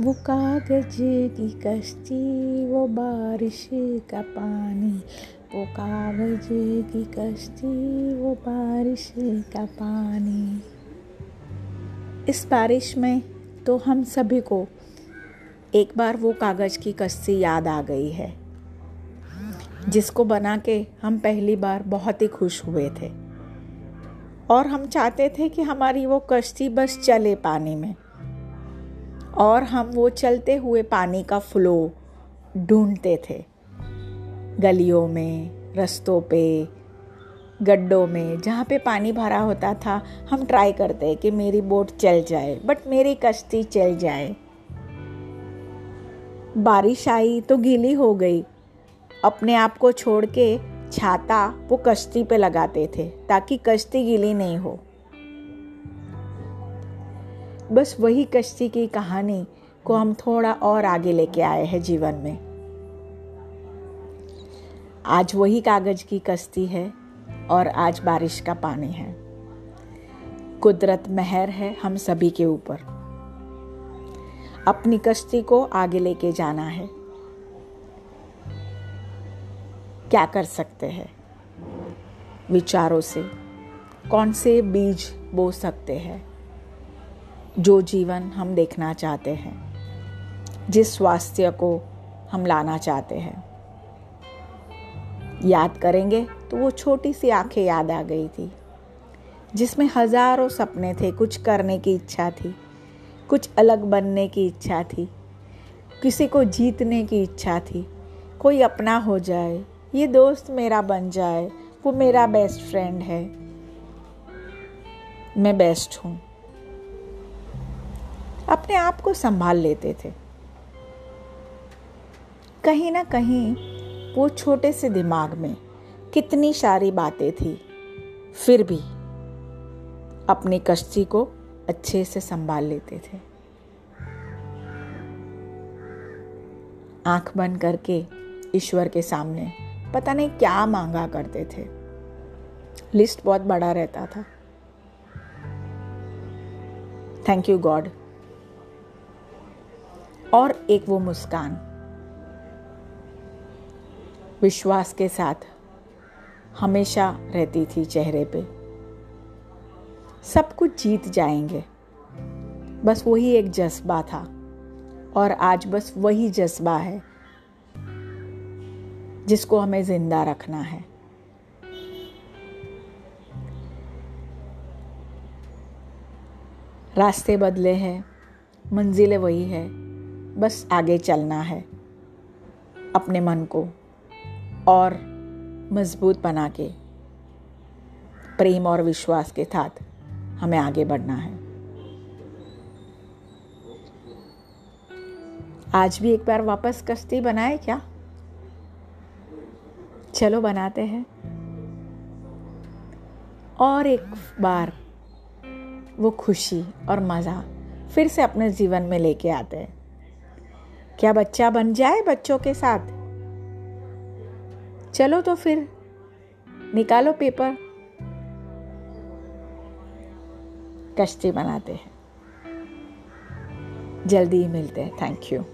वो कागज़ की कश्ती, वो बारिश का पानी। वो कागज़ की कश्ती, वो बारिश का पानी। इस बारिश में तो हम सभी को एक बार वो कागज़ की कश्ती याद आ गई है, जिसको बना के हम पहली बार बहुत ही खुश हुए थे। और हम चाहते थे कि हमारी वो कश्ती बस चले पानी में। और हम वो चलते हुए पानी का फ्लो ढूंढते थे। गलियों में, रस्तों पे, गड्ढों में, जहाँ पे पानी भरा होता था, हम ट्राई करते कि मेरी बोट चल जाए बट मेरी कश्ती चल जाए। बारिश आई तो गीली हो गई। अपने आप को छोड़ के छाता वो कश्ती पे लगाते थे, ताकि कश्ती गीली नहीं हो। बस वही कश्ती की कहानी को हम थोड़ा और आगे लेके आए हैं जीवन में। आज वही कागज़ की कश्ती है और आज बारिश का पानी है। कुदरत मेहर है हम सभी के ऊपर। अपनी कश्ती को आगे लेके जाना है। क्या कर सकते हैं? विचारों से कौन से बीज बो सकते हैं? जो जीवन हम देखना चाहते हैं, जिस स्वास्थ्य को हम लाना चाहते हैं। याद करेंगे तो वो छोटी सी आँखें याद आ गई थी, जिसमें हज़ारों सपने थे, कुछ करने की इच्छा थी, कुछ अलग बनने की इच्छा थी, किसी को जीतने की इच्छा थी, कोई अपना हो जाए, ये दोस्त मेरा बन जाए, वो मेरा बेस्ट फ्रेंड है, मैं बेस्ट हूँ। अपने आप को संभाल लेते थे। कहीं ना कहीं वो छोटे से दिमाग में कितनी सारी बातें थी। फिर भी अपनी कश्ती को अच्छे से संभाल लेते थे। आँख बंद करके ईश्वर के सामने पता नहीं क्या मांगा करते थे। लिस्ट बहुत बड़ा रहता था। थैंक यू गॉड और एक वो मुस्कान। विश्वास के साथ हमेशा रहती थी चेहरे पे। सब कुछ जीत जाएँगे। बस वही एक जज्बा था और आज बस वही जज्बा है जिसको हमें ज़िंदा रखना है। रास्ते बदले हैं, मंजिलें वही है। बस आगे चलना है, अपने मन को और मज़बूत बना के, प्रेम और विश्वास के साथ हमें आगे बढ़ना है। आज भी एक बार वापस कश्ती बनाए क्या? चलो बनाते हैं। और एक बार वो खुशी और मज़ा फिर से अपने जीवन में लेके आते हैं। क्या बच्चा बन जाए बच्चों के साथ? चलो तो फिर, निकालो पेपर। कश्ती बनाते हैं। जल्दी ही मिलते हैं। Thank you